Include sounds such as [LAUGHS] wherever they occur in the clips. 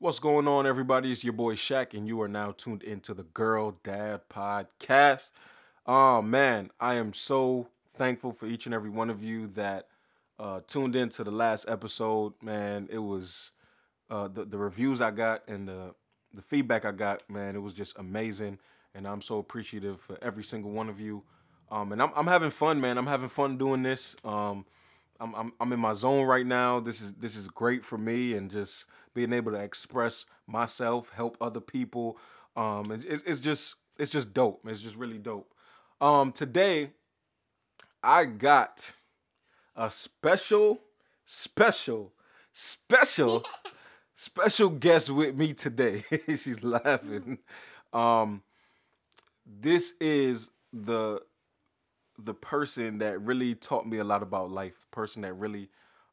What's going on, everybody? It's your boy Shaq, and you are now tuned into the Girl Dad Podcast. Oh man, I am so thankful for each and every one of you that uh, tuned in to the last episode. Man, it was uh, the the reviews I got and the the feedback I got. Man, it was just amazing, and I'm so appreciative for every single one of you. Um, and I'm I'm having fun, man. I'm having fun doing this. Um, I'm, I'm I'm in my zone right now. This is this is great for me, and just being able to express myself, help other people. Um, it's, it's just it's just dope. It's just really dope. Um, today I got a special, special, special, [LAUGHS] special guest with me today. [LAUGHS] She's laughing. Um, this is the the person that really taught me a lot about life, person that really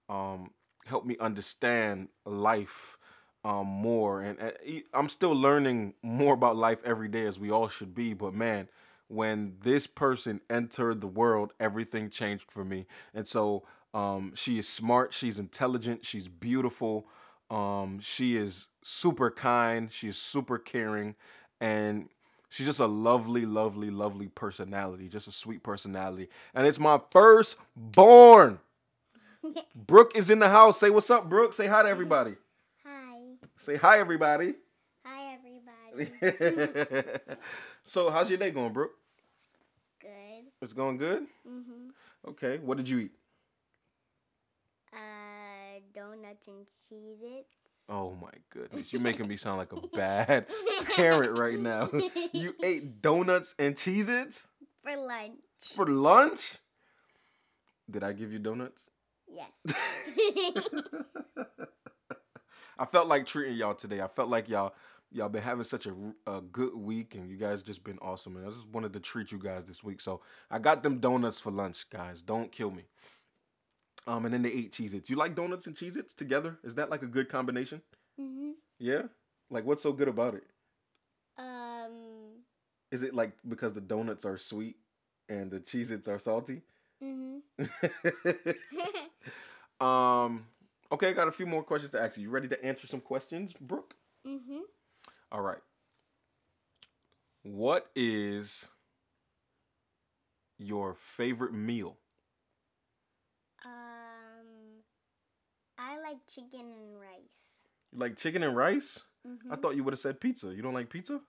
um, helped me understand life um, more. And I'm still learning more about life every day, as we all should be. But man, when this person entered the world, everything changed for me. And so um, she is smart, she's intelligent, she's beautiful, um, she is super kind, she is super caring, and she's just a lovely, lovely, lovely personality, just a sweet personality. And it's my first born. [LAUGHS] Brooke is in the house. Say what's up, Brooke. Say hi to everybody. Hi. Say hi, everybody. Hi, everybody. [LAUGHS] so, how's your day going, Brooke? Good. It's going good? Mhm. Okay. What did you eat? Uh, donuts and Cheez-Its. Oh my goodness. You're making me sound like a bad parent right now. [LAUGHS] You ate donuts and Cheez Its For lunch. for lunch? Did I give you donuts? Yes. [LAUGHS] I felt like treating y'all today. I felt like y'all y'all been having such a, a good week and you guys just been awesome and I just wanted to treat you guys this week. So I got them donuts for lunch, guys. Don't kill me. Um and then they ate Cheez-Its. You like donuts and Cheez-Its together? Is that like a good combination? mhm. Yeah? Like what's so good about it? Um. Is it like because the donuts are sweet and the Cheez-Its are salty? Mhm. [LAUGHS] [LAUGHS] um okay, I got a few more questions to ask you. You ready to answer some questions, Brooke? mhm. All right. What is your favorite meal? Um. I like chicken and rice. You like chicken and rice? Mhm. I thought you would have said pizza. You don't like pizza?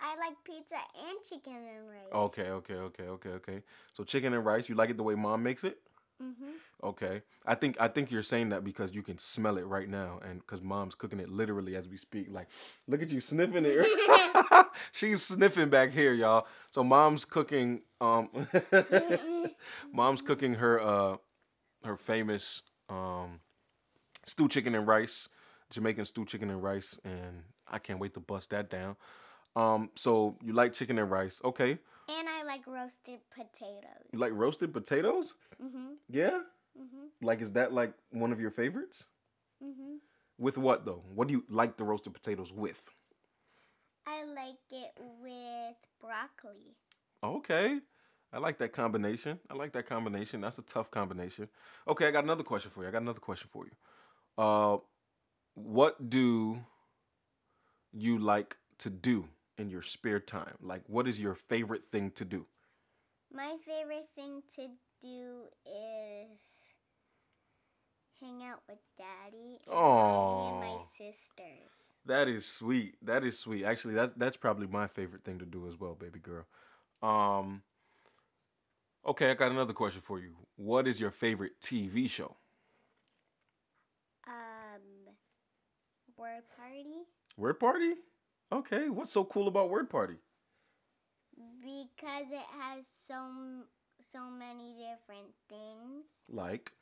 I like pizza and chicken and rice. Okay, okay, okay, okay, okay. So chicken and rice, you like it the way mom makes it? Mhm. Okay. I think I think you're saying that because you can smell it right now and because mom's cooking it literally as we speak. Like, look at you sniffing it. [LAUGHS] [LAUGHS] She's sniffing back here, y'all. So mom's cooking um [LAUGHS] mom's cooking her uh her famous um stew chicken and rice, Jamaican stew chicken and rice and I can't wait to bust that down. Um so you like chicken and rice. Okay. And I like roasted potatoes. You like roasted potatoes? Mhm. Yeah? Mhm. Like is that like one of your favorites? Mhm. With what though? What do you like the roasted potatoes with? I like it with broccoli. Okay. I like that combination. I like that combination. That's a tough combination. Okay, I got another question for you. I got another question for you. Uh what do you like to do in your spare time? Like what is your favorite thing to do? My favorite thing to do is hang out with daddy and and my sisters. That is sweet. That is sweet. Actually, that that's probably my favorite thing to do as well, baby girl. Um Okay, I got another question for you. What is your favorite TV show? Um, word party Word Party? Okay, what's so cool about Word Party? because it has so so many different things, Like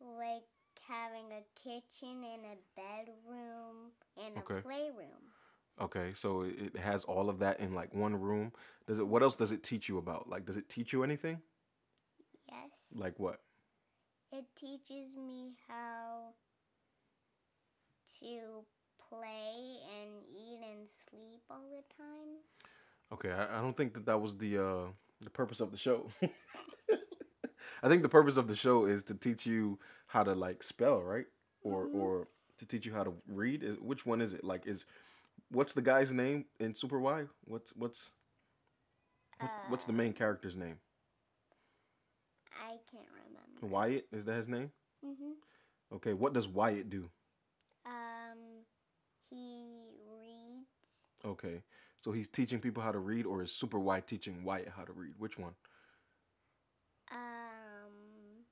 like having a kitchen and a bedroom and Okay. a playroom. Okay, so it it has all of that in like one room. Does it what else does it teach you about? Like does it teach you anything? Yes, Like what? it teaches me how to play and eat and sleep all the time. Okay, I, I don't think that that was the uh the purpose of the show. [LAUGHS] I think the purpose of the show is to teach you how to like spell, right? Or Mhm. or to teach you how to read? Is which one is it? Like is what's the guy's name in Super Why? What's what's what's, what's the Uh, main character's name? I can't remember. Whyatt is that his name? Mhm. Okay, what does Whyatt do? Okay, so he's teaching people how to read, or is Super Why teaching Whyatt how to read? Which one? Um,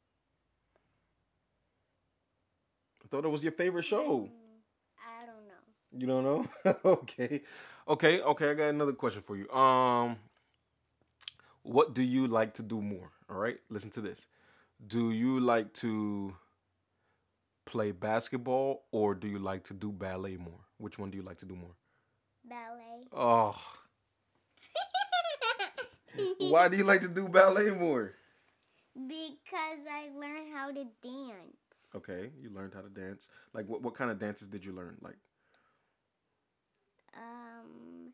I thought it was your favorite show. mm, I don't know. You don't know? [LAUGHS] okay. Okay, okay, I got another question for you. Um what do you like to do more? All right? Listen to this. Do you like to play basketball or do you like to do ballet more? Which one do you like to do more? Ballet. Oh, [LAUGHS] why do you like to do ballet more? Because I learned how to dance. Okay, you learned how to dance. Like what what kind of dances did you learn? Like Um,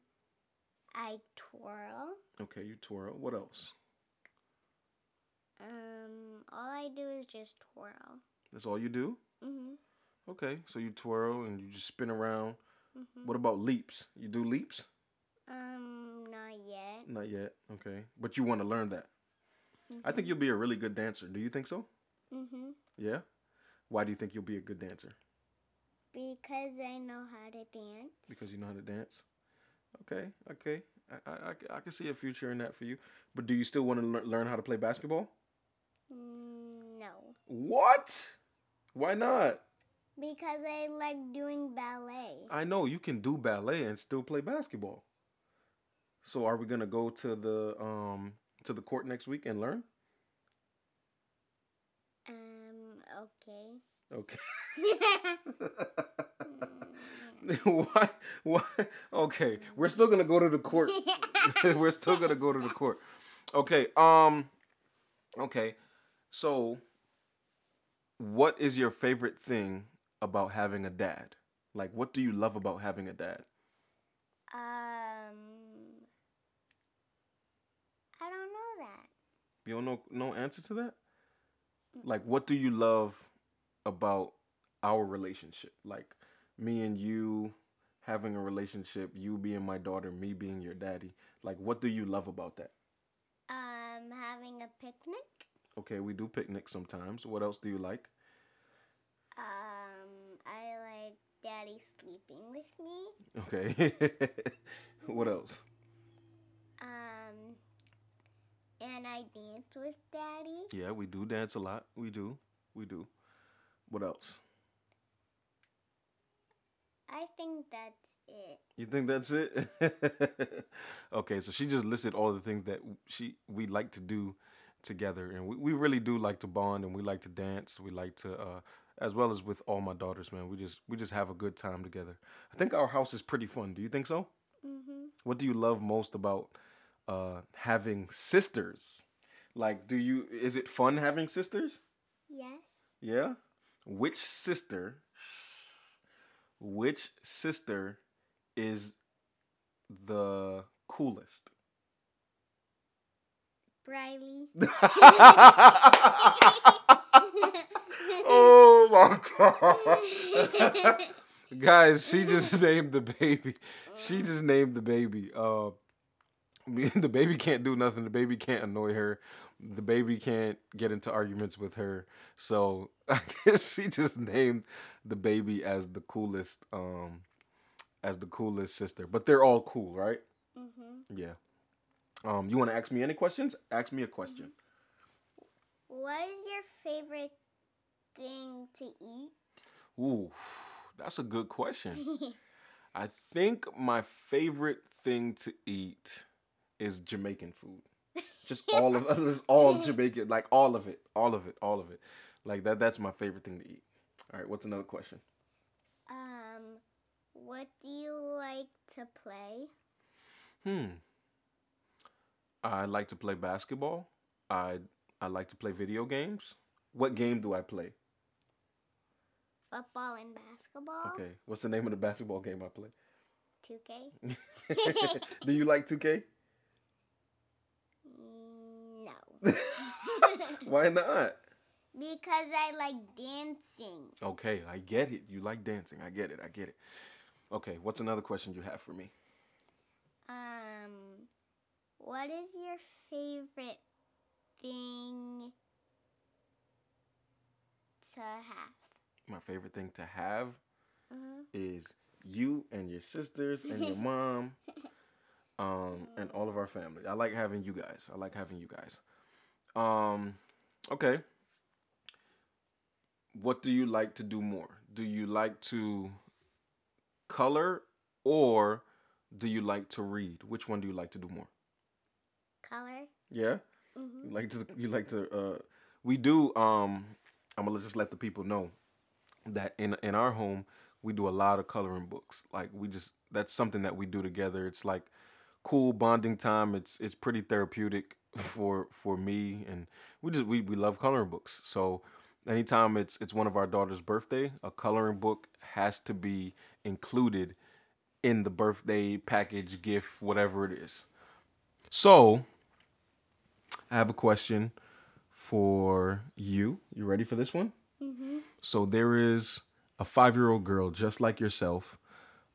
I twirl. okay, you twirl. What else? Um, all I do is just twirl. That's all you do? Mhm. Okay, so you twirl and you just spin around. Mhm. What about leaps? You do leaps? Um, not yet. Not yet. Okay. But you want to learn that. I think you'll be a really good dancer. Do you think so? Mhm. Yeah? Why do you think you'll be a good dancer? Because I know how to dance. Because you know how to dance? Okay. Okay. I, I, I, I can see a future in that for you. But do you still want to lear- learn how to play basketball? Mm, no. What? Why not? Because I like doing ballet. I know you can do ballet and still play basketball. So are we gonna go to the um to the court next week and learn? Um, okay. Okay. [LAUGHS] [LAUGHS] Why? Why? Okay, we're still gonna go to the court. [LAUGHS] we're still gonna go to the court. Okay. Um. Okay. So, what is your favorite thing about having a dad? Like, what do you love about having a dad? um, I don't know that. You don't know no answer to that. Like, what do you love about our relationship? Like, me and you having a relationship, you being my daughter, me being your daddy. Like, what do you love about that? Um, having a picnic. Okay, we do picnics sometimes. What else do you like? Um, I like daddy sleeping with me. Okay. [LAUGHS] what else? Um, and I dance with daddy. Yeah, we do dance a lot. We do. We do. What else? I think that's it. You think that's it? [LAUGHS] okay, so she just listed all the things that she we like to do together, and we, we really do like to bond, and we like to dance. We like to, uh, as well as with all my daughters, man. We just we just have a good time together. I think our house is pretty fun. Do you think so? Mm-hmm. What do you love most about uh, having sisters? Like, do you is it fun having sisters? Yes. Yeah. Which sister? Which sister is the coolest? Briley. [LAUGHS] [LAUGHS] oh my god. [LAUGHS] Guys, she just [LAUGHS] named the baby. She just named the baby. Uh [LAUGHS] the baby can't do nothing. The baby can't annoy her. The baby can't get into arguments with her. So I guess she just named the baby as the coolest, um, as the coolest sister. But they're all cool, right? mm-hmm. Yeah. Um, you want to ask me any questions? Ask me a question. What is your favorite thing to eat? Ooh, that's a good question. [LAUGHS] I think my favorite thing to eat is Jamaican food. Just all of just all Jamaican, like all of it, all of it, all of it. Like that. That's my favorite thing to eat. All right. What's another question? um, what do you like to play? Hmm. I like to play basketball. I I like to play video games. What game do I play? Football and basketball. Okay. What's the name of the basketball game I play? 2K. [LAUGHS] do you like 2K? No. [LAUGHS] Why not? Because I like dancing. Okay, I get it. You like dancing. I get it. I get it. Okay, what's another question you have for me? Um, what is your favorite thing to have? My favorite thing to have Uh-huh. is you and your sisters and your [LAUGHS] mom, [LAUGHS] um, and all of our family. I like having you guys. I like having you guys. Um, okay. What do you like to do more? Do you like to color or do you like to read? Which one do you like to do more? Color. Yeah. Mm-hmm. You like to you like to uh we do um I'm gonna just let the people know that in in our home we do a lot of coloring books. Like we just that's something that we do together. It's like cool bonding time. It's it's pretty therapeutic for for me and we just we, we love coloring books. So anytime it's it's one of our daughter's birthday, a coloring book has to be included in the birthday package gift whatever it is. So, I have a question for you. You ready for this one? Mm-hmm. So there is a five-year-old girl just like yourself,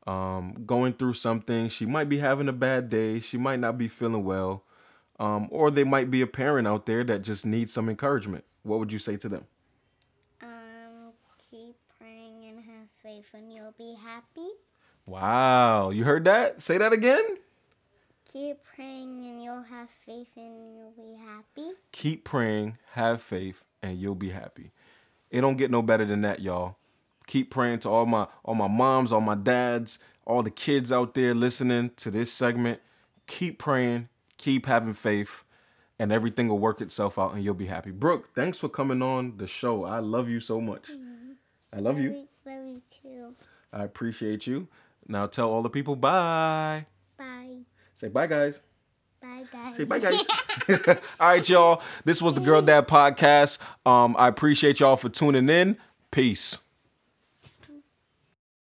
um, going through something. She might be having a bad day. She might not be feeling well, um, or they might be a parent out there that just needs some encouragement. What would you say to them? Um, keep praying and have faith, and you'll be happy. Wow, you heard that? Say that again. Keep praying and you'll have faith, and you'll be happy. Keep praying, have faith, and you'll be happy. It don't get no better than that, y'all. Keep praying to all my all my moms, all my dads, all the kids out there listening to this segment. Keep praying, keep having faith, and everything will work itself out and you'll be happy. Brooke, thanks for coming on the show. I love you so much. Mm-hmm. I love you. Love, love you too. I appreciate you. Now tell all the people bye. Bye. Say bye, guys. Guys. Say bye, guys. [LAUGHS] [LAUGHS] All right, y'all. This was the Girl Dad Podcast. Um, I appreciate y'all for tuning in. Peace.